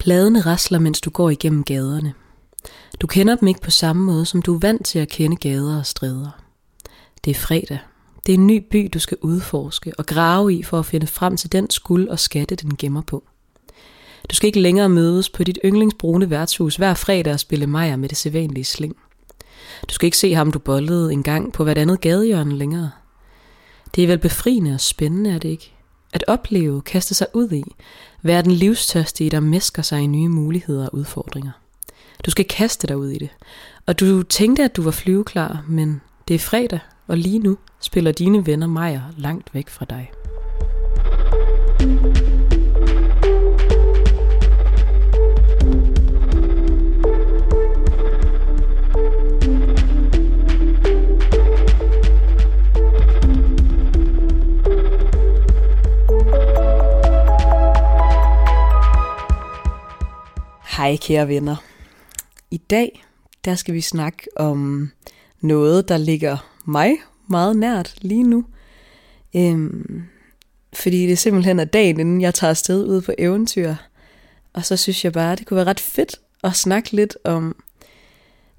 Bladene rasler, mens du går igennem gaderne. Du kender dem ikke på samme måde, som du er vant til at kende gader og stræder. Det er fredag. Det er en ny by, du skal udforske og grave i for at finde frem til den skuld og skatte, den gemmer på. Du skal ikke længere mødes på dit yndlingsbrune værtshus hver fredag og spille mejer med det sædvanlige sling. Du skal ikke se ham, du bollede en gang på hvert andet gadehjørne længere. Det er vel befriende og spændende, er det ikke? At opleve, kaste sig ud i, Vær den livstørstige, der mesker sig i nye muligheder og udfordringer. Du skal kaste dig ud i det. Og du tænkte, at du var flyveklar, men det er fredag, og lige nu spiller dine venner Majer langt væk fra dig. Hej kære venner. I dag der skal vi snakke om noget, der ligger mig meget nært lige nu. Øhm, fordi det simpelthen er dagen, inden jeg tager afsted ud på eventyr. Og så synes jeg bare, det kunne være ret fedt at snakke lidt om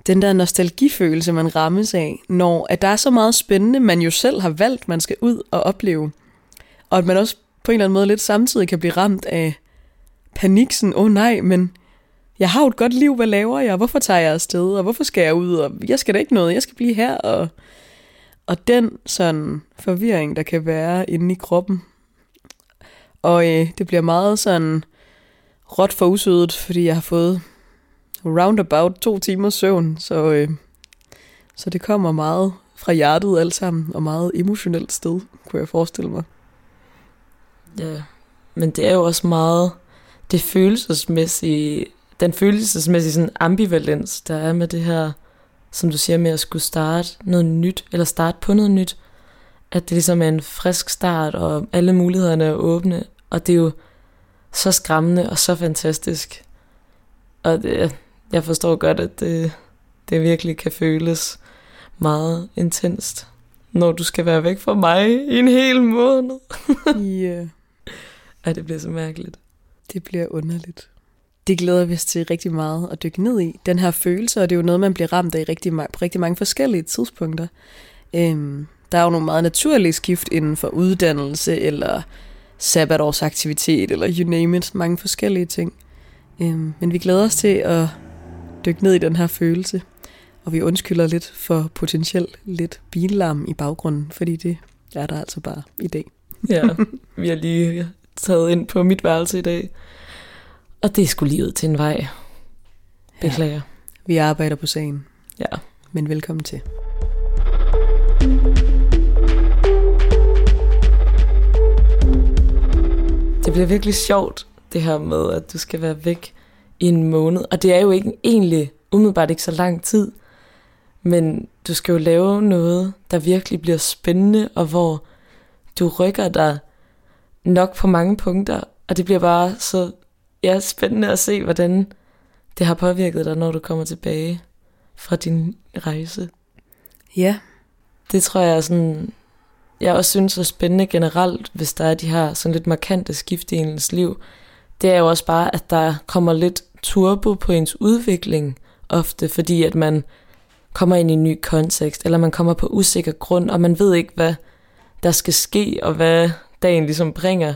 den der nostalgifølelse, man rammes af, når at der er så meget spændende, man jo selv har valgt, man skal ud og opleve. Og at man også på en eller anden måde lidt samtidig kan blive ramt af panik, sådan, åh oh, nej, men jeg har jo et godt liv, hvad laver jeg? Hvorfor tager jeg afsted? Og hvorfor skal jeg ud? Og jeg skal da ikke noget, jeg skal blive her. Og, og den sådan forvirring, der kan være inde i kroppen. Og øh, det bliver meget sådan råt for usødet, fordi jeg har fået roundabout to timer søvn. Så, øh, så det kommer meget fra hjertet alt sammen, og meget emotionelt sted, kunne jeg forestille mig. Ja, men det er jo også meget det følelsesmæssige den følelsesmæssige sådan ambivalens, der er med det her, som du siger med at skulle starte noget nyt, eller starte på noget nyt, at det ligesom er en frisk start, og alle mulighederne er åbne, og det er jo så skræmmende og så fantastisk. Og det, jeg forstår godt, at det, det virkelig kan føles meget intenst, når du skal være væk fra mig i en hel måned. Ja. yeah. Ej, det bliver så mærkeligt. Det bliver underligt det glæder vi os til rigtig meget at dykke ned i. Den her følelse, og det er jo noget, man bliver ramt af rigtig, på rigtig mange forskellige tidspunkter. Øhm, der er jo nogle meget naturlige skift inden for uddannelse, eller sabbatårsaktivitet, eller you name it, mange forskellige ting. Øhm, men vi glæder os til at dykke ned i den her følelse, og vi undskylder lidt for potentielt lidt billarm i baggrunden, fordi det er der altså bare i dag. ja, vi har lige taget ind på mit værelse i dag, og det skulle lige ud til en vej. Beklager. Ja, vi arbejder på sagen. Ja. Men velkommen til. Det bliver virkelig sjovt, det her med, at du skal være væk i en måned. Og det er jo ikke egentlig umiddelbart ikke så lang tid. Men du skal jo lave noget, der virkelig bliver spændende, og hvor du rykker dig nok på mange punkter. Og det bliver bare så ja, spændende at se, hvordan det har påvirket dig, når du kommer tilbage fra din rejse. Ja. Det tror jeg er sådan, jeg også synes er spændende generelt, hvis der er de her sådan lidt markante skift i ens liv. Det er jo også bare, at der kommer lidt turbo på ens udvikling ofte, fordi at man kommer ind i en ny kontekst, eller man kommer på usikker grund, og man ved ikke, hvad der skal ske, og hvad dagen ligesom bringer.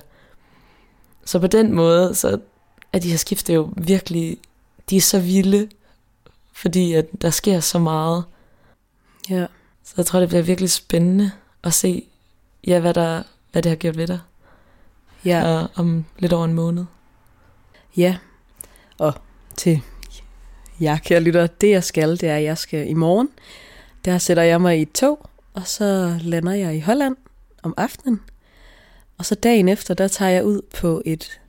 Så på den måde, så at de her skift er jo virkelig, de er så vilde, fordi at der sker så meget. Ja. Så jeg tror, det bliver virkelig spændende at se, ja, hvad, der, hvad det har gjort ved dig. Ja. Og om lidt over en måned. Ja, og til jer, kære lytter, det jeg skal, det er, at jeg skal i morgen, der sætter jeg mig i et tog, og så lander jeg i Holland om aftenen. Og så dagen efter, der tager jeg ud på et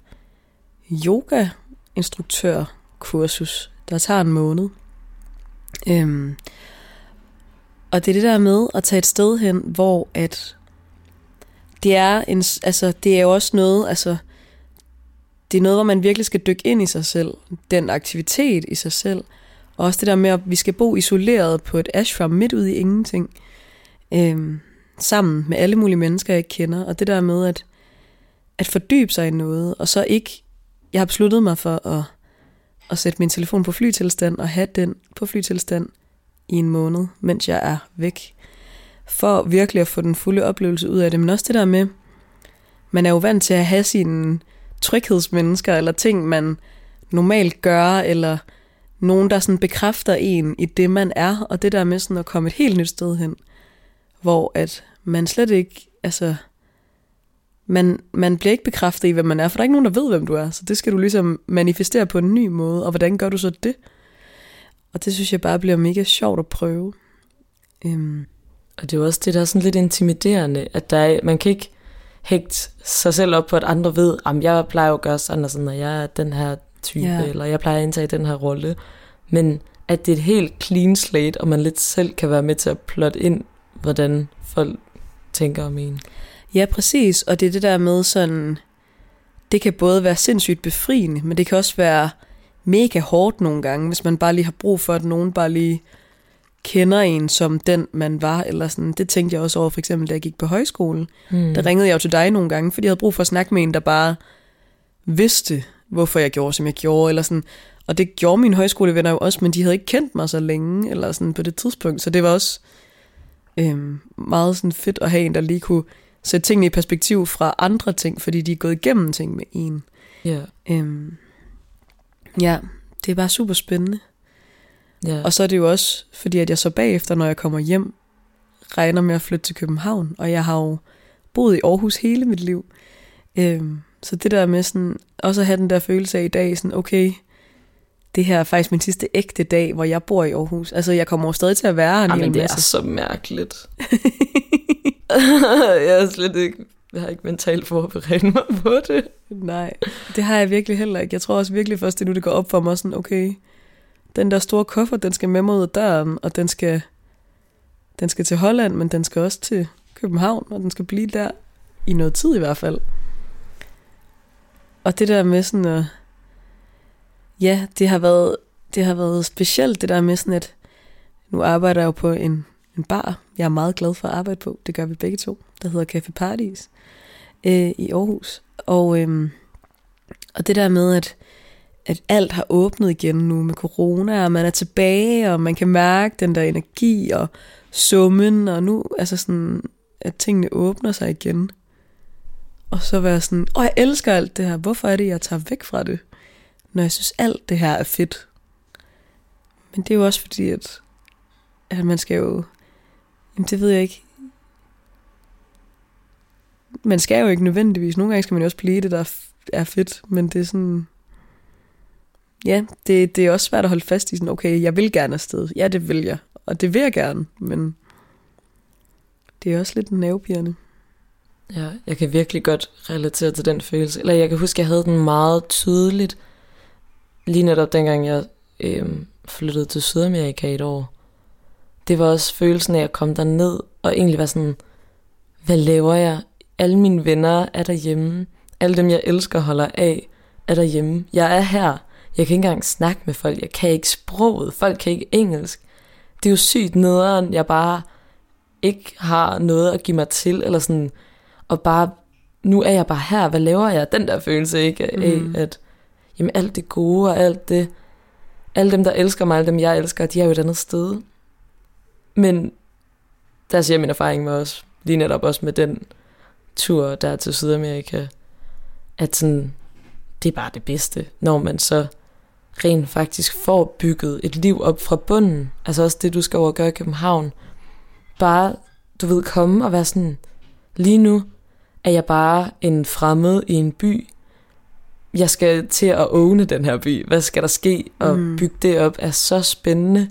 yoga-instruktør-kursus, der tager en måned. Øhm, og det er det der med at tage et sted hen, hvor at det er, en, altså, det er jo også noget, altså, det er noget, hvor man virkelig skal dykke ind i sig selv, den aktivitet i sig selv, og også det der med, at vi skal bo isoleret på et ashram midt ude i ingenting, øhm, sammen med alle mulige mennesker, jeg ikke kender, og det der med at, at fordybe sig i noget, og så ikke jeg har besluttet mig for at at sætte min telefon på flytilstand og have den på flytilstand i en måned, mens jeg er væk. For virkelig at få den fulde oplevelse ud af det. Men også det der med, man er jo vant til at have sine tryghedsmennesker, eller ting, man normalt gør, eller nogen, der sådan bekræfter en i det, man er, og det der med sådan at komme et helt nyt sted hen, hvor at man slet ikke, altså, man, man bliver ikke bekræftet i, hvem man er, for der er ikke nogen, der ved, hvem du er, så det skal du ligesom manifestere på en ny måde, og hvordan gør du så det? Og det synes jeg bare bliver mega sjovt at prøve. Um. Og det er jo også det, der er sådan lidt intimiderende, at der er, man kan ikke hægte sig selv op på, at andre ved, at jeg plejer at gøre sådan og sådan, og jeg er den her type, ja. eller jeg plejer at indtage den her rolle. Men at det er et helt clean slate, og man lidt selv kan være med til at plotte ind, hvordan folk tænker om en. Ja, præcis. Og det er det der med sådan, det kan både være sindssygt befriende, men det kan også være mega hårdt nogle gange, hvis man bare lige har brug for, at nogen bare lige kender en som den, man var. Eller sådan. Det tænkte jeg også over, for eksempel, da jeg gik på højskole. Mm. Der ringede jeg jo til dig nogle gange, fordi jeg havde brug for at snakke med en, der bare vidste, hvorfor jeg gjorde, som jeg gjorde. Eller sådan. Og det gjorde mine højskolevenner jo også, men de havde ikke kendt mig så længe eller sådan på det tidspunkt. Så det var også øhm, meget sådan fedt at have en, der lige kunne sætte tingene i perspektiv fra andre ting, fordi de er gået igennem ting med en. Ja. Øhm, ja, det er bare super spændende. Ja. Og så er det jo også, fordi at jeg så bagefter, når jeg kommer hjem, regner med at flytte til København, og jeg har jo boet i Aarhus hele mit liv. Øhm, så det der med sådan, også at have den der følelse af i dag, sådan okay, det her er faktisk min sidste ægte dag, hvor jeg bor i Aarhus. Altså, jeg kommer stadig til at være her en Jamen, det masse. er så mærkeligt. jeg er slet ikke, jeg har ikke mentalt forberedt mig på det. Nej, det har jeg virkelig heller ikke. Jeg tror også virkelig først, det er nu, det går op for mig sådan, okay, den der store kuffert, den skal med mig ud af døren, og den skal, den skal til Holland, men den skal også til København, og den skal blive der i noget tid i hvert fald. Og det der med sådan at, ja, det har været, det har været specielt, det der med sådan, at nu arbejder jeg jo på en, en bar, jeg er meget glad for at arbejde på, det gør vi begge to, der hedder Café Paradis øh, i Aarhus. Og, øh, og det der med, at at alt har åbnet igen nu med corona, og man er tilbage, og man kan mærke den der energi og summen, og nu, altså sådan, at tingene åbner sig igen. Og så være sådan, åh, jeg elsker alt det her, hvorfor er det, jeg tager væk fra det, når jeg synes, alt det her er fedt. Men det er jo også fordi, at, at man skal jo, jamen det ved jeg ikke, man skal jo ikke nødvendigvis, nogle gange skal man jo også blive det, der er fedt, men det er sådan, ja, det, det er også svært at holde fast i sådan, okay, jeg vil gerne afsted. Ja, det vil jeg. Og det vil jeg gerne, men det er også lidt nervepirrende. Ja, jeg kan virkelig godt relatere til den følelse. Eller jeg kan huske, jeg havde den meget tydeligt, lige netop dengang jeg øh, flyttede til Sydamerika i et år. Det var også følelsen af at komme der ned og egentlig være sådan, hvad laver jeg? Alle mine venner er derhjemme. Alle dem, jeg elsker holder af, er derhjemme. Jeg er her. Jeg kan ikke engang snakke med folk. Jeg kan ikke sproget. Folk kan ikke engelsk. Det er jo sygt nederen, jeg bare ikke har noget at give mig til, eller sådan, og bare, nu er jeg bare her, hvad laver jeg? Den der følelse, ikke? Af, mm. at, jamen alt det gode, og alt det, alle dem, der elsker mig, alle dem, jeg elsker, de er jo et andet sted. Men der siger min erfaring med også, lige netop også med den tur der til Sydamerika, at sådan, det er bare det bedste, når man så rent faktisk får bygget et liv op fra bunden. Altså også det, du skal over gøre i København. Bare, du ved, komme og være sådan, lige nu er jeg bare en fremmed i en by. Jeg skal til at åne den her by. Hvad skal der ske? Og mm. bygge det op er så spændende.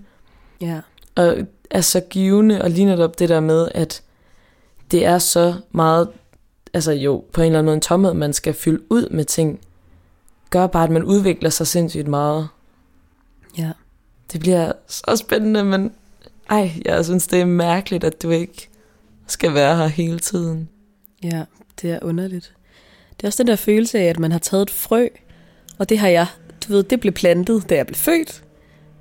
Ja. Og er så givende, og lige netop det der med, at det er så meget, altså jo, på en eller anden måde en tomhed, man skal fylde ud med ting, gør bare, at man udvikler sig sindssygt meget. Ja. Det bliver så spændende, men ej, jeg synes, det er mærkeligt, at du ikke skal være her hele tiden. Ja, det er underligt. Det er også den der følelse af, at man har taget et frø, og det har jeg, du ved, det blev plantet, da jeg blev født,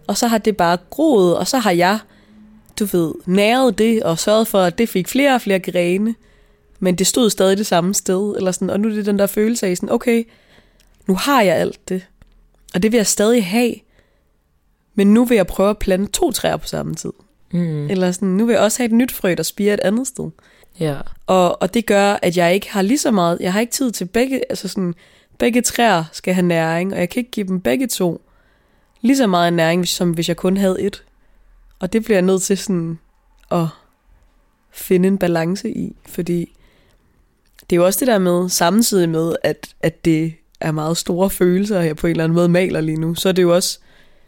og så har det bare groet, og så har jeg, du ved, næret det, og sørget for, at det fik flere og flere grene, men det stod stadig det samme sted, eller sådan, og nu er det den der følelse af sådan, okay, nu har jeg alt det, Og det vil jeg stadig have. Men nu vil jeg prøve at plante to træer på samme tid. Mm. Eller sådan, nu vil jeg også have et nyt frø, der spiger et andet sted. Ja. Og, og det gør, at jeg ikke har lige så meget, jeg har ikke tid til begge, altså sådan, begge træer skal have næring, og jeg kan ikke give dem begge to lige så meget næring, som hvis jeg kun havde et. Og det bliver jeg nødt til sådan at finde en balance i, fordi det er jo også det der med, samtidig med, at, at det er meget store følelser, jeg på en eller anden måde maler lige nu, så er det jo også,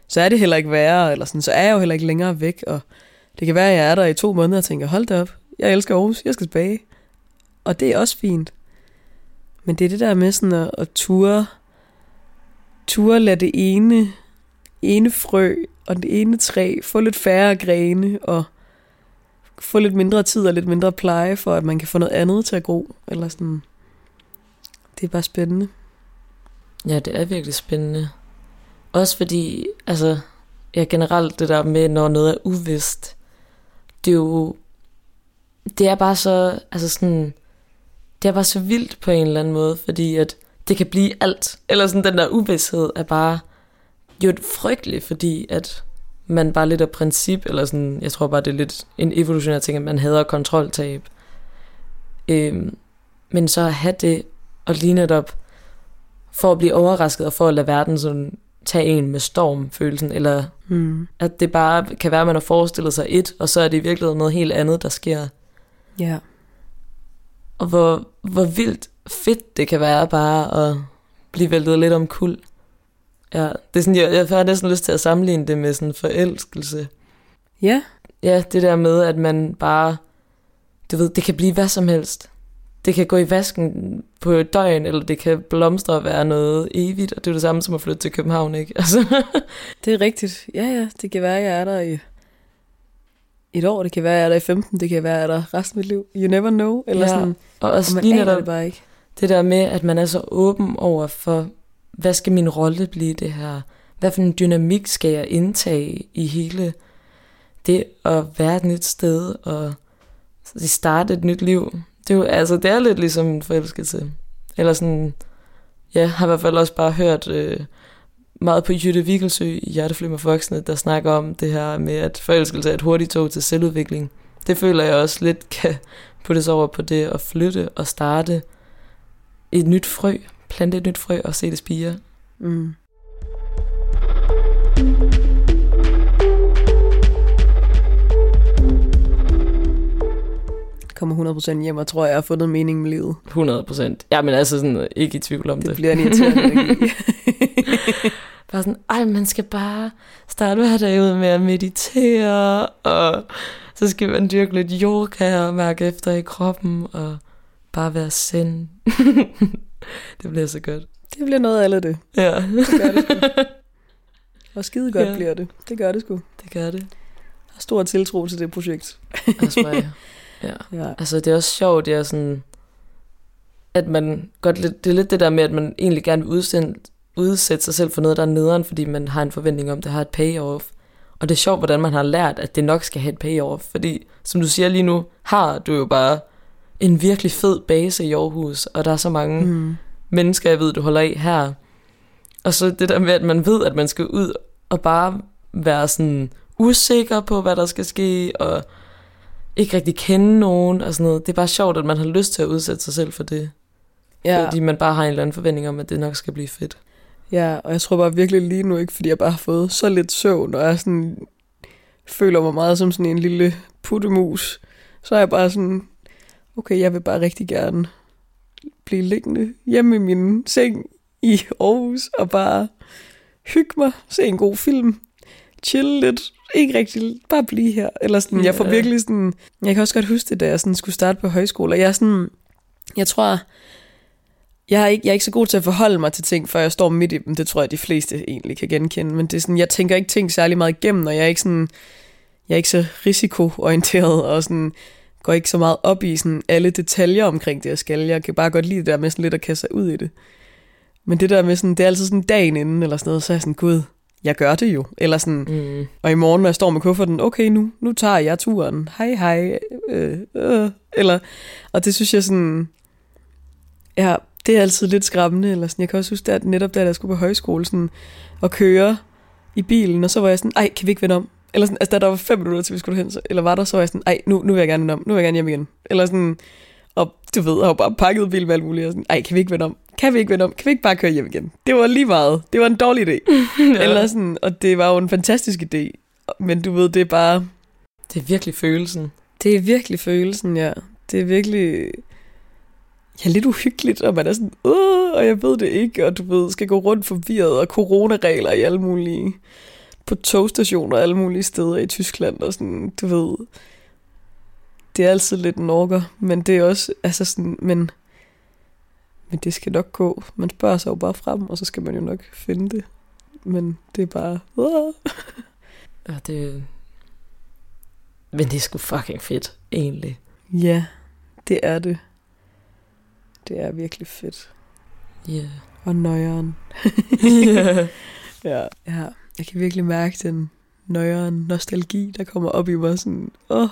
så er det heller ikke værre, eller sådan, så er jeg jo heller ikke længere væk, og det kan være, at jeg er der i to måneder og tænker, hold da op, jeg elsker Aarhus, jeg skal tilbage. Og det er også fint. Men det er det der med sådan at, at ture, ture lade det ene, ene frø og det ene træ få lidt færre grene og få lidt mindre tid og lidt mindre pleje for, at man kan få noget andet til at gro. Eller sådan. Det er bare spændende. Ja, det er virkelig spændende. Også fordi, altså, ja, generelt det der med, når noget er uvist, det er jo, det er bare så, altså sådan, det er bare så vildt på en eller anden måde, fordi at det kan blive alt. Eller sådan, den der uvidshed er bare jo frygtelig, fordi at man bare lidt af princip, eller sådan, jeg tror bare, det er lidt en evolutionær ting, at man hader kontroltab. Øhm, men så at have det, og lige netop, for at blive overrasket, og for at lade verden sådan tage en med stormfølelsen, eller Mm. at det bare kan være, at man har forestillet sig et, og så er det i virkeligheden noget helt andet, der sker. Ja. Og hvor, hvor vildt fedt det kan være bare at blive væltet lidt om kul. Ja, det er sådan, jeg, jeg har næsten lyst til at sammenligne det med sådan forelskelse. Ja. Ja, det der med, at man bare, du ved, det kan blive hvad som helst. Det kan gå i vasken på et døgn, eller det kan blomstre og være noget evigt, og det er det samme som at flytte til København, ikke? Altså, Det er rigtigt. Ja, ja. Det kan være, jeg er der i et år. Det kan være, jeg er der i 15. Det kan være, jeg er der resten af mit liv. You never know. Eller Ja, sådan. og Og også man lige aner det bare ikke. det der med, at man er så åben over for, hvad skal min rolle blive det her? Hvad for en dynamik skal jeg indtage i hele det at være et nyt sted og starte et nyt liv? Det er jo, altså, det er lidt ligesom en forelskelse. Eller sådan, ja, har i hvert fald også bare hørt øh, meget på Jytte Vigelsø i Hjerteflim og Voksne, der snakker om det her med, at forelskelse er et hurtigt tog til selvudvikling. Det føler jeg også lidt kan puttes over på det at flytte og starte et nyt frø, plante et nyt frø og se det spire. Mm. Kommer 100% hjem og tror, jeg har fundet mening med livet. 100 procent. Ja, men altså sådan, ikke i tvivl om det. Det bliver en irriterende. Bare sådan, ej, man skal bare starte hver dag ud med at meditere, og så skal man dyrke lidt yoga og mærke efter i kroppen, og bare være sind. det bliver så godt. Det bliver noget af det. Ja, Det gør det sgu. Og skide godt Ja. bliver det. Det gør det sgu. Jeg det gør det. har stor tiltro til det projekt. Også mig. Ja. Ja. Altså, det er også sjovt, det er sådan, at man godt lidt, det er lidt det der med, at man egentlig gerne vil udsende, udsætte sig selv for noget, der er nederen, fordi man har en forventning om, at det har et payoff. Og det er sjovt, hvordan man har lært, at det nok skal have et payoff, fordi, som du siger lige nu, har du jo bare en virkelig fed base i Aarhus, og der er så mange mm. Mennesker, jeg ved, du holder af her. Og så det der med, at man ved, at man skal ud og bare være sådan usikker på, hvad der skal ske, og ikke rigtig kende nogen og sådan noget. Det er bare sjovt, at man har lyst til at udsætte sig selv for det. Ja, Fordi man bare har en eller anden forventning om, at det nok skal blive fedt. ja, og jeg tror bare virkelig lige nu ikke, fordi jeg bare har fået så lidt søvn, og jeg sådan, føler mig meget som sådan en lille puttemus. Så er jeg bare sådan, okay, jeg vil bare rigtig gerne blive liggende hjemme i min seng i Aarhus, og bare hygge mig, se en god film, chill lidt, ikke rigtig, bare blive her. Eller sådan, jeg får virkelig sådan, jeg kan også godt huske det, da jeg sådan skulle starte på højskole, og jeg er sådan, jeg tror, jeg er, ikke, jeg er ikke så god til at forholde mig til ting, før jeg står midt i dem. Det tror jeg, de fleste egentlig kan genkende. Men det er sådan, jeg tænker ikke ting særlig meget igennem, og jeg er ikke sådan, jeg er ikke så risikoorienteret, og sådan, går ikke så meget op i sådan alle detaljer omkring det, jeg skal. Jeg kan bare godt lide det der med sådan lidt at kaste sig ud i det. Men det der med sådan, det er altid sådan dagen inden, eller sådan noget, så er jeg sådan, gud, jeg gør det jo. Eller sådan, Mm. og i morgen, når jeg står med kufferten, okay, nu, nu tager jeg turen. Hej, hej. Øh, øh. Eller, og det synes jeg sådan, ja, det er altid lidt skræmmende. Eller sådan. Jeg kan også huske, at netop da jeg skulle på højskole sådan, og køre i bilen, og så var jeg sådan, ej, kan vi ikke vende om? Eller sådan, altså da der var fem minutter til vi skulle hen, så, eller var der, så var jeg sådan, ej, nu, nu vil jeg gerne vende om, nu vil jeg gerne hjem igen. Eller sådan, og du ved, jeg har bare pakket bil med alt muligt, og sådan, ej, kan vi ikke vende om? Kan vi ikke vende om? Kan vi ikke bare køre hjem igen? Det var lige meget. Det var en dårlig idé. ja. Eller sådan, og det var jo en fantastisk idé. Men du ved, det er bare... Det er virkelig følelsen. Det er virkelig følelsen, ja. Det er virkelig ja, lidt uhyggeligt, og man er sådan, Åh, og jeg ved det ikke, og du ved, skal gå rundt forvirret, og coronaregler i alle mulige, på togstationer alle mulige steder i Tyskland, og sådan, du ved, det er altid lidt en orker, men det er også, altså sådan, men, men det skal nok gå. Man spørger sig jo bare frem, og så skal man jo nok finde det. Men det er bare. Ja, det, men det er sgu fucking fedt, egentlig. Ja, det er det. Det er virkelig fedt. Ja. Yeah. Og nøjeren. ja. ja. Jeg kan virkelig mærke den nøjeren nostalgi, der kommer op i mig sådan, åh, oh,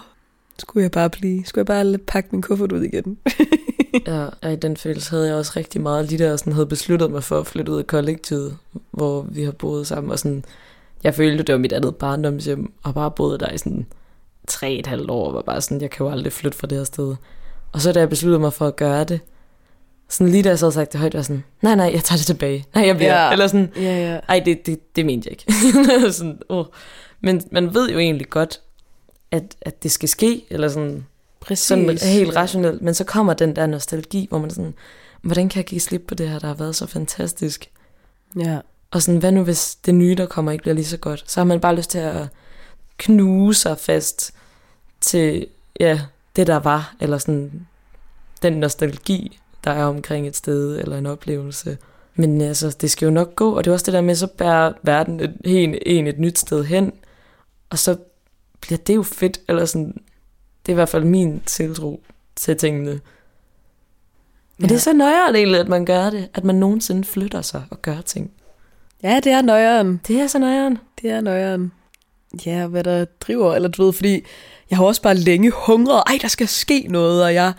skulle jeg bare blive, skulle jeg bare pakke min kuffert ud igen. ja, og i den følelse havde jeg også rigtig meget lige der sådan havde besluttet mig for at flytte ud af kollektivet, hvor vi har boet sammen, og sådan, jeg følte, det var mit andet barndomshjem, og bare boet der i sådan tre et halvt år, og var bare sådan, jeg kan jo aldrig flytte fra det her sted. Og så da jeg besluttede mig for at gøre det, sådan lige da jeg så havde sagt det højt, var sådan, nej, nej, jeg tager det tilbage. Nej, jeg bliver. Ja. Eller sådan, ja, ja. ej, det, det, det mente jeg ikke. sådan, oh. Men man ved jo egentlig godt, at, at det skal ske, eller sådan, Præcis. sådan helt rationelt. Men så kommer den der nostalgi, hvor man sådan, hvordan kan jeg give slip på det her, der har været så fantastisk? Ja. Og sådan, hvad nu hvis det nye, der kommer, ikke bliver lige så godt? Så har man bare lyst til at knuse sig fast til, ja, det der var, eller sådan, den nostalgi, der er omkring et sted eller en oplevelse. Men altså, det skal jo nok gå, og det er også det der med, så bærer verden et, en, en et nyt sted hen, og så bliver det jo fedt, eller sådan, det er i hvert fald min tiltro til tingene. Men ja. det er så nøjere egentlig, at man gør det, at man nogensinde flytter sig og gør ting. Ja, det er nøjeren. Det er så nøjeren. Det er nøjeren. Ja, hvad der driver, eller du ved, fordi jeg har også bare længe hungret, ej, der skal ske noget, og jeg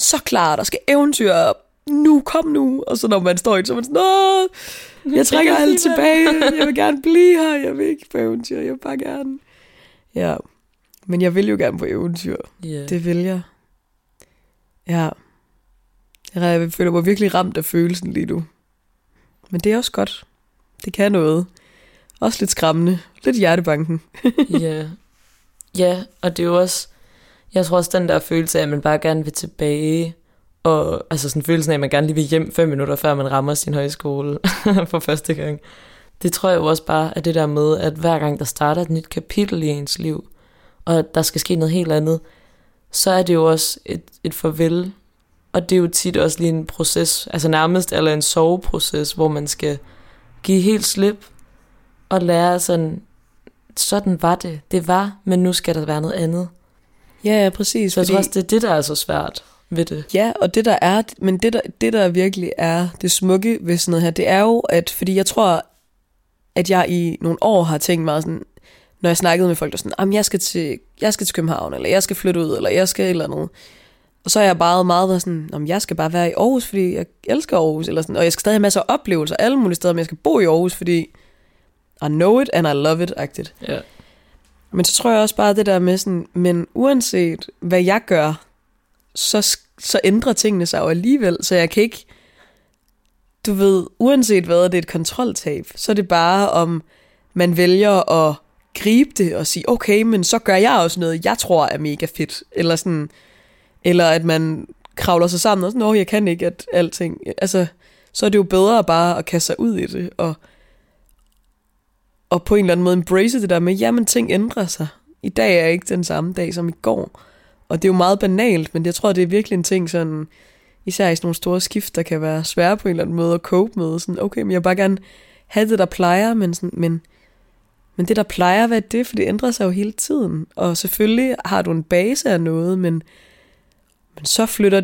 så klar, der skal eventyr nu, kom nu. Og så når man står i så er man sådan, jeg trækker alt tilbage, jeg vil gerne blive her, jeg vil ikke på eventyr, jeg vil bare gerne. Ja, men jeg vil jo gerne på eventyr. Yeah. Det vil jeg. Ja. Jeg føler mig virkelig ramt af følelsen lige nu. Men det er også godt. Det kan noget. Også lidt skræmmende. Lidt hjertebanken. ja. Ja, og det er jo også jeg tror også, den der følelse af, at man bare gerne vil tilbage, og altså sådan følelsen af, at man gerne lige vil hjem fem minutter, før man rammer sin højskole for første gang. Det tror jeg jo også bare er det der med, at hver gang der starter et nyt kapitel i ens liv, og at der skal ske noget helt andet, så er det jo også et, et farvel. Og det er jo tit også lige en proces, altså nærmest eller en soveproces, hvor man skal give helt slip og lære sådan, sådan var det. Det var, men nu skal der være noget andet. Ja, ja, præcis. Så jeg fordi... tror også, det er det, der er så svært ved det. Ja, og det der er, men det der, det der virkelig er det smukke ved sådan noget her, det er jo, at fordi jeg tror, at jeg i nogle år har tænkt meget sådan, når jeg snakkede med folk, der sådan, jamen jeg skal til, jeg skal til København, eller jeg skal flytte ud, eller jeg skal et eller andet. Og så er jeg bare meget været sådan, om jeg skal bare være i Aarhus, fordi jeg elsker Aarhus, eller sådan, og jeg skal stadig have masser af oplevelser alle mulige steder, men jeg skal bo i Aarhus, fordi I know it and I love it-agtigt. Ja. Men så tror jeg også bare det der med sådan, men uanset hvad jeg gør, så, så ændrer tingene sig jo alligevel, så jeg kan ikke, du ved, uanset hvad det er et kontroltab, så er det bare om man vælger at gribe det og sige, okay, men så gør jeg også noget, jeg tror er mega fedt, eller sådan, eller at man kravler sig sammen og sådan, åh, jeg kan ikke at alting, altså, så er det jo bedre bare at kaste sig ud i det, og og på en eller anden måde embrace det der med, jamen ting ændrer sig. I dag er ikke den samme dag som i går. Og det er jo meget banalt, men jeg tror, det er virkelig en ting sådan, især i sådan nogle store skift, der kan være svære på en eller anden måde at cope med. Sådan, okay, men jeg vil bare gerne have det, der plejer, men, sådan, men, men det, der plejer, hvad er det? For det ændrer sig jo hele tiden. Og selvfølgelig har du en base af noget, men, men så flytter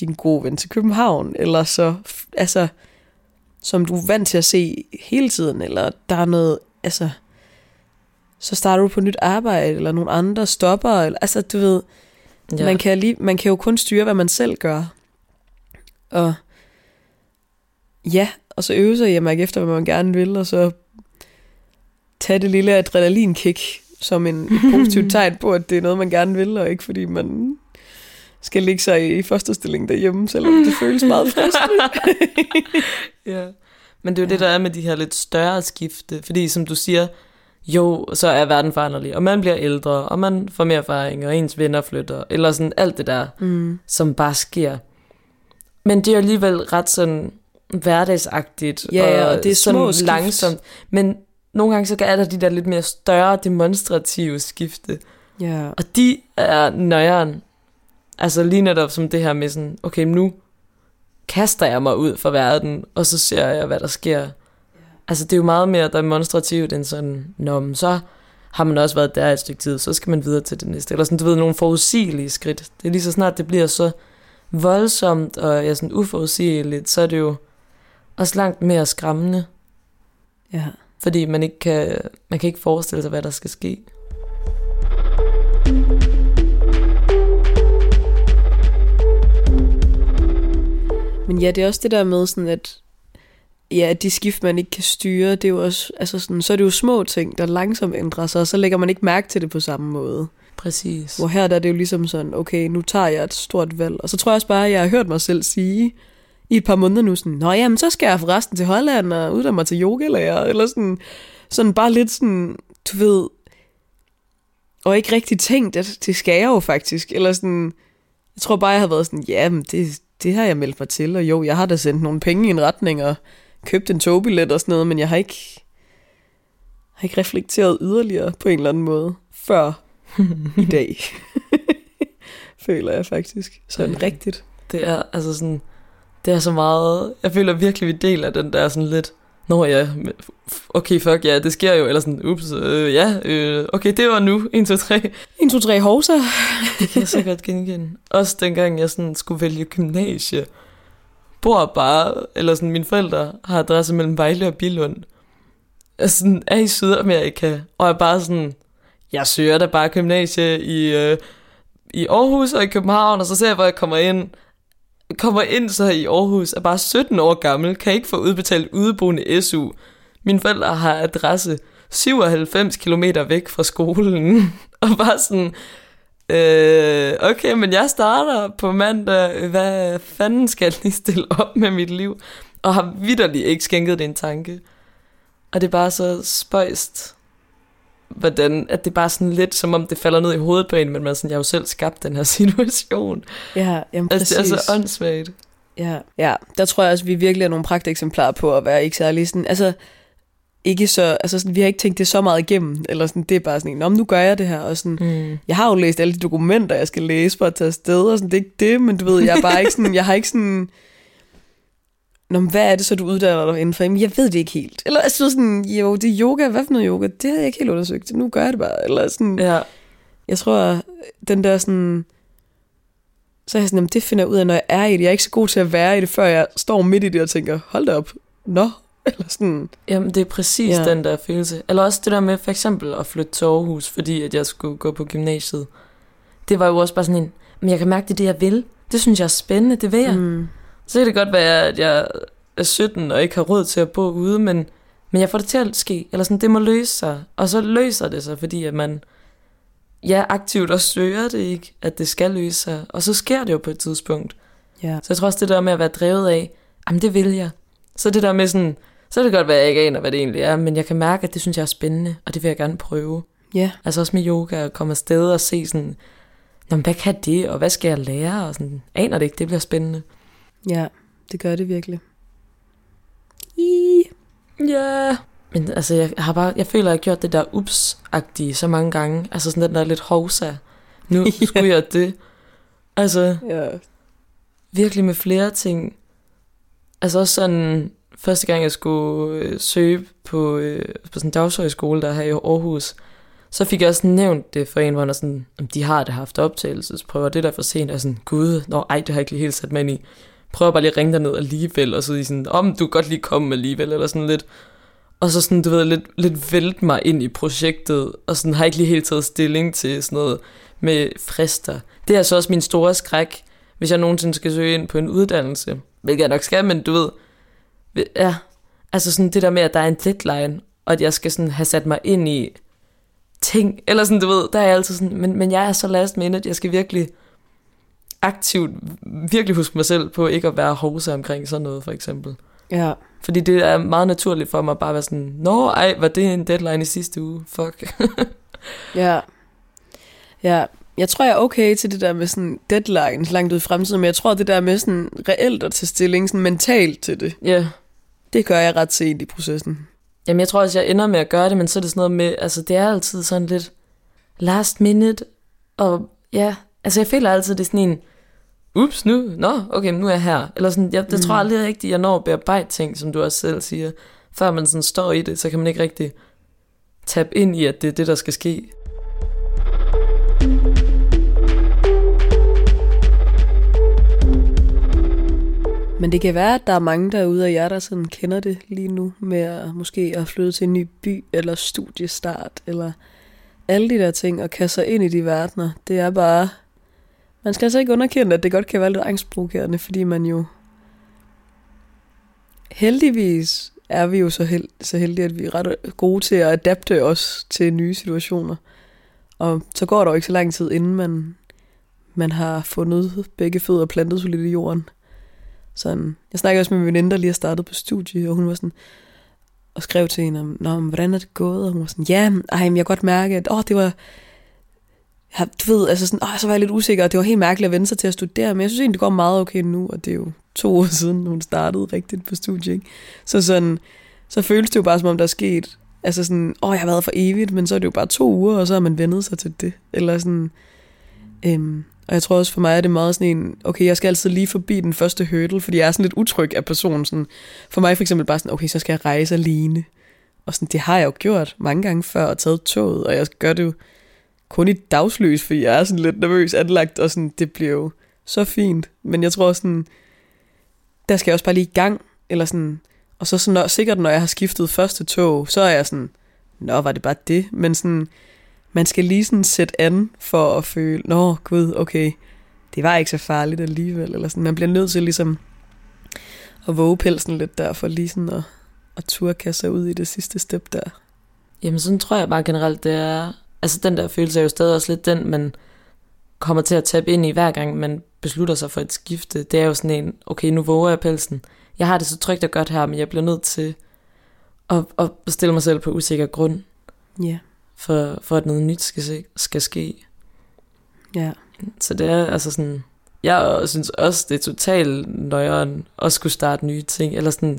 din gode ven til København, eller så, altså, som du er vant til at se hele tiden, eller der er noget altså, så starter du på nyt arbejde, eller nogle andre stopper, eller, altså du ved, ja. man, kan lige, man kan jo kun styre, hvad man selv gør. Og, ja, og så øve sig mærke efter, hvad man gerne vil, og så tage det lille adrenalinkick som en et positivt tegn på, at det er noget, man gerne vil, og ikke fordi man skal ligge sig i fosterstilling derhjemme, selvom det føles meget fristende. ja. Men det er jo ja. det, der er med de her lidt større skifte. Fordi som du siger, jo, så er verden foranderlig, og man bliver ældre, og man får mere erfaring, og ens venner flytter, eller sådan alt det der, mm. som bare sker. Men det er alligevel ret sådan hverdagsagtigt, ja, ja, og det er sådan skift. langsomt. Men nogle gange så er der de der lidt mere større demonstrative skifte. Ja. Og de er nøjeren. Altså lige netop som det her med sådan, okay, nu kaster jeg mig ud for verden, og så ser jeg, hvad der sker. Yeah. Altså det er jo meget mere demonstrativt end sådan, når så har man også været der et stykke tid, så skal man videre til det næste. Eller sådan, du ved, nogle forudsigelige skridt. Det er lige så snart, det bliver så voldsomt og ja, sådan uforudsigeligt, så er det jo også langt mere skræmmende. Ja. Fordi man ikke kan, man kan ikke forestille sig, hvad der skal ske. Men ja, det er også det der med sådan, at ja, de skift, man ikke kan styre, det er jo også, altså sådan, så er det jo små ting, der langsomt ændrer sig, og så lægger man ikke mærke til det på samme måde. Præcis. Hvor her der er det jo ligesom sådan, okay, nu tager jeg et stort valg. Og så tror jeg også bare, at jeg har hørt mig selv sige i et par måneder nu sådan, nå jamen, så skal jeg forresten til Holland og uddanne mig til yogalærer, eller sådan, sådan bare lidt sådan, du ved, og ikke rigtig tænkt, at det skal jeg jo faktisk, eller sådan, jeg tror bare, jeg har været sådan, ja, men det, det har jeg meldt mig til, og jo, jeg har da sendt nogle penge i en retning, og købt en togbillet og sådan noget, men jeg har ikke, har ikke reflekteret yderligere på en eller anden måde, før i dag. føler jeg faktisk. Sådan rigtigt. Det er altså sådan, det er så meget, jeg føler virkelig, vi deler den der sådan lidt, Nå ja, okay, fuck ja, det sker jo, eller sådan, ups, øh, ja, øh, okay, det var nu, 1, 2, 3. 1, 2, 3, hovsa. det kan jeg så godt genkende. Også dengang jeg sådan skulle vælge gymnasie, bor bare, eller sådan, mine forældre har adresse mellem Vejle og Bilund. Jeg sådan, er i Sydamerika, og er bare sådan, jeg søger da bare gymnasie i, øh, i Aarhus og i København, og så ser jeg, hvor jeg kommer ind kommer ind så i Aarhus, er bare 17 år gammel, kan ikke få udbetalt udeboende SU. Mine forældre har adresse 97 km væk fra skolen, og bare sådan, øh, okay, men jeg starter på mandag, hvad fanden skal jeg lige stille op med mit liv? Og har vidderligt ikke skænket det en tanke. Og det er bare så spøjst, hvordan, at det er bare sådan lidt, som om det falder ned i hovedet på en, men man sådan, jeg har jo selv skabt den her situation. Ja, jamen præcis. Altså, det er så åndssvagt. Ja, ja, der tror jeg også, at vi virkelig er nogle pragteksemplar på at være ikke særlig sådan, altså, ikke så, altså sådan, vi har ikke tænkt det så meget igennem, eller sådan, det er bare sådan, Nå, nu gør jeg det her, og sådan, mm. jeg har jo læst alle de dokumenter, jeg skal læse for at tage afsted, og sådan, det er ikke det, men du ved, jeg er bare ikke sådan, jeg har ikke sådan, Nå, men hvad er det så, du uddanner dig inden for? Jamen, jeg ved det ikke helt. Eller altså sådan, jo, det er yoga. Hvad for noget yoga? Det har jeg ikke helt undersøgt. Nu gør jeg det bare. Eller sådan, ja. jeg tror, den der sådan, så er jeg sådan, jamen, det finder jeg ud af, når jeg er i det. Jeg er ikke så god til at være i det, før jeg står midt i det og tænker, hold da op, nå. Eller sådan. Jamen, det er præcis ja. den der følelse. Eller også det der med for eksempel at flytte til Aarhus, fordi at jeg skulle gå på gymnasiet. Det var jo også bare sådan en, men jeg kan mærke, det er det, jeg vil. Det synes jeg er spændende, det vil jeg. Mm. Så kan det godt være, at jeg er 17 og ikke har råd til at bo ude, men, men jeg får det til at ske. Eller sådan, det må løse sig. Og så løser det sig, fordi at man ja, aktivt også søger det ikke, at det skal løse sig. Og så sker det jo på et tidspunkt. Ja. Så jeg tror også, det der med at være drevet af, jamen det vil jeg. Så det der med sådan, så er det godt være, at jeg ikke aner, hvad det egentlig er, men jeg kan mærke, at det synes jeg er spændende, og det vil jeg gerne prøve. Ja. Altså også med yoga, at komme afsted og se sådan, jamen, hvad kan det, og hvad skal jeg lære, og sådan, aner det ikke, det bliver spændende. Ja, det gør det virkelig. I. Ja. Men altså, jeg, har bare, jeg føler, at jeg har gjort det der ups-agtige så mange gange. Altså sådan den der lidt hovsa. Nu skulle jeg det. Altså, ja. virkelig med flere ting. Altså også sådan, første gang jeg skulle øh, søge på, øh, på sådan en dagshøjskole, der her i Aarhus, så fik jeg også nævnt det for en, hvor sådan, om de har det haft optagelsesprøver, det der for sent, og sådan, gud, nå, ej, det har jeg ikke lige helt sat mig ind i prøver bare lige at ringe dig ned alligevel, og så i sådan, om du kan godt lige komme alligevel, eller sådan lidt. Og så sådan, du ved, lidt, lidt vælte mig ind i projektet, og sådan har ikke lige helt taget stilling til sådan noget med frister. Det er så også min store skræk, hvis jeg nogensinde skal søge ind på en uddannelse. Hvilket jeg nok skal, men du ved, Ja, altså sådan det der med, at der er en deadline, og at jeg skal sådan have sat mig ind i ting, eller sådan, du ved, der er jeg altid sådan, men, men jeg er så last minute, jeg skal virkelig aktivt, virkelig huske mig selv på ikke at være hovse omkring sådan noget, for eksempel. Ja. Fordi det er meget naturligt for mig at bare være sådan, nå, ej, var det en deadline i sidste uge? Fuck. Ja. Ja, jeg tror, jeg er okay til det der med sådan deadlines langt ud i fremtiden, men jeg tror, det der med sådan reelt at tage stilling, sådan mentalt til det, Ja. det gør jeg ret sent i processen. Jamen, jeg tror også, jeg ender med at gøre det, men så er det sådan noget med, altså, det er altid sådan lidt last minute, og ja, altså, jeg føler altid, det er sådan en, ups, nu, nå, okay, nu er jeg her. Eller sådan, jeg, det tror jeg aldrig rigtigt, jeg når at bearbejde ting, som du også selv siger. Før man sådan står i det, så kan man ikke rigtig tabe ind i, at det er det, der skal ske. Men det kan være, at der er mange derude af jer, der sådan kender det lige nu, med at måske at flytte til en ny by, eller studiestart, eller alle de der ting, og kaste sig ind i de verdener. Det er bare... Man skal altså ikke underkende, at det godt kan være lidt angstprovokerende, fordi man jo... Heldigvis er vi jo så, held, så heldige, at vi er ret gode til at adapte os til nye situationer. Og så går der jo ikke så lang tid, inden man, man har fundet begge fødder plantet solidt i jorden. Sådan, jeg snakkede også med min veninde, der lige har startet på studie, og hun var sådan, og skrev til hende om, Nå, men hvordan er det gået? Og hun var sådan, ja, ej, men jeg kan godt mærke, at åh, det var, jeg, du ved, altså sådan, åh, så var jeg lidt usikker, og det var helt mærkeligt at vende sig til at studere, men jeg synes egentlig, det går meget okay nu, og det er jo to år siden, hun startede rigtigt på studiet, ikke? Så sådan, så føles det jo bare, som om der er sket, altså sådan, åh, jeg har været for evigt, men så er det jo bare to uger, og så har man vendet sig til det, eller sådan, øhm, og jeg tror også for mig er det meget sådan en, okay, jeg skal altid lige forbi den første hurdle, fordi jeg er sådan lidt utryg af personen. Sådan, for mig for eksempel bare sådan, okay, så skal jeg rejse alene. Og sådan, det har jeg jo gjort mange gange før og taget toget, og jeg gør det jo kun i dagslys, fordi jeg er sådan lidt nervøs anlagt, og sådan, det bliver jo så fint. Men jeg tror sådan, der skal jeg også bare lige i gang, eller sådan, og så sådan, når, sikkert når jeg har skiftet første tog, så er jeg sådan, nå, var det bare det? Men sådan, man skal lige sådan sætte an for at føle, nå gud, okay, det var ikke så farligt alligevel. Eller sådan. Man bliver nødt til ligesom at våge pelsen lidt der, for lige sådan at, at turde kaste sig ud i det sidste step der. Jamen, sådan tror jeg bare generelt, det er... Altså, den der følelse er jo stadig også lidt den, man kommer til at tabe ind i, hver gang man beslutter sig for et skifte. Det er jo sådan en, okay, nu våger jeg pelsen. Jeg har det så trygt og godt her, men jeg bliver nødt til at, at stille mig selv på usikker grund, Ja, for, for at noget nyt skal, se, skal ske. ja, Så det er altså sådan... Jeg synes også, det er totalt nøjeren at skulle starte nye ting, eller sådan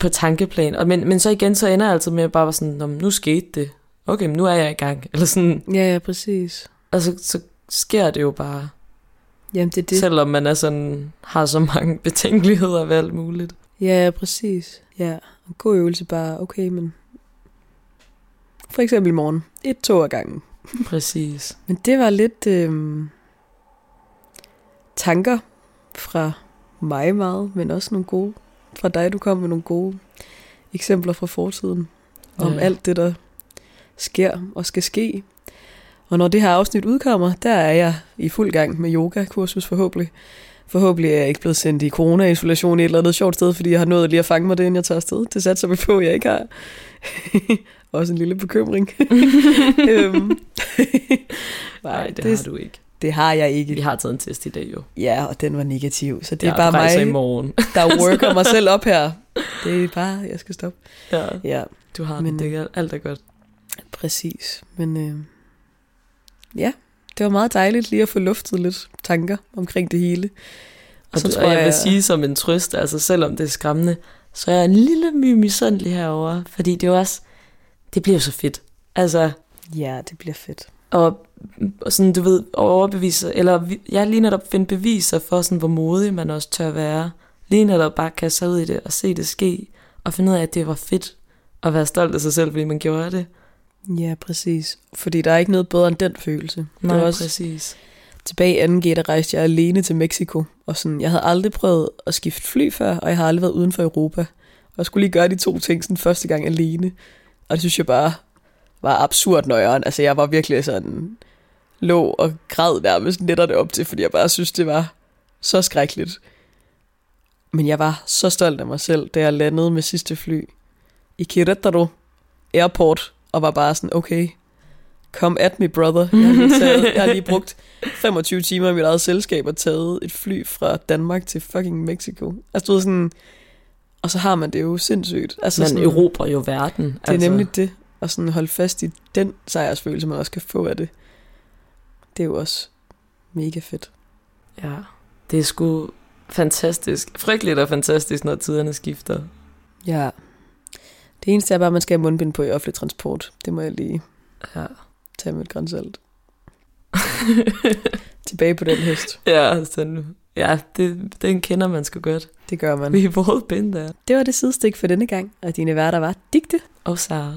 på tankeplan. Og men, men så igen, så ender jeg altid med at bare være sådan, "Nå, men nu skete det. Okay, men nu er jeg i gang. Eller sådan, ja, ja præcis. altså så sker det jo bare. Jamen det er det. Selvom man er sådan, har så mange betænkeligheder ved alt muligt. Ja, ja, præcis. Ja, en god øvelse bare, okay, men for eksempel i morgen, et tog ad gangen. Præcis. Men det var lidt øhm, tanker fra mig meget, men også nogle gode fra dig. Du kom med nogle gode eksempler fra fortiden om Ja. alt det, der sker og skal ske. Og når det her afsnit udkommer, der er jeg i fuld gang med yogakursus forhåbentlig. Forhåbentlig er jeg ikke blevet sendt i corona-isolation i et eller andet sjovt sted, fordi jeg har nået lige at fange mig det, inden jeg tager afsted. Det satser vi på, at jeg ikke har. Også en lille bekymring. øhm. Nej, det, det har du ikke. Det har jeg ikke. Vi har taget en test i dag jo. Ja, og den var negativ. Så det Jeg er bare mig, i morgen. der worker mig selv op her. Det er bare, jeg skal stoppe. ja, Ja, du har Men, det. Alt er godt. Præcis. Men øh, ja, det var meget dejligt lige at få luftet lidt tanker omkring det hele. Og, så så og jeg vil sige som en trøst, altså selvom det er skræmmende, så er jeg en lille my misundelig herover, fordi det er også, det bliver så fedt. Altså, Ja, det bliver fedt. og, og sådan, du ved, overbevise, eller jeg lige netop finde beviser for, sådan, hvor modig man også tør være. Lige netop bare kaste sig ud i det og se det ske, og finde ud af, at det var fedt at være stolt af sig selv, fordi man gjorde det. Ja, præcis. Fordi der er ikke noget bedre end den følelse. Nej, det var også præcis. tilbage i 2G, der rejste jeg alene til Mexico. Og sådan, jeg havde aldrig prøvet at skifte fly før, og jeg har aldrig været uden for Europa. Og jeg skulle lige gøre de to ting sådan første gang alene. Og det synes jeg bare var absurd nøjeren. Altså jeg var virkelig sådan, lå og græd nærmest netterne op til, fordi jeg bare synes, det var så skrækkeligt. Men jeg var så stolt af mig selv, da jeg landede med sidste fly i Querétaro Airport, og var bare sådan, okay, come at me, brother. Jeg har lige, taget, jeg har lige brugt 25 timer i mit eget selskab og taget et fly fra Danmark til fucking Mexico. Altså, du ved sådan, og så har man det jo sindssygt. Altså, Man sådan, erobrer jo verden. det er altså. nemlig det, og sådan holde fast i den sejrsfølelse, man også kan få af det. Det er jo også mega fedt. Ja, det er sgu fantastisk. Frygteligt og fantastisk, når tiderne skifter. Ja. Det eneste er bare, at man skal have mundbind på i offentlig transport. Det må jeg lige Ja. tage med et grænsalt. Tilbage på den hest. ja, sådan, ja det, den kender man sgu godt. Det gør man. Vi er både been der. Det var det sidestik for denne gang, og dine værter var Digte Og Sara.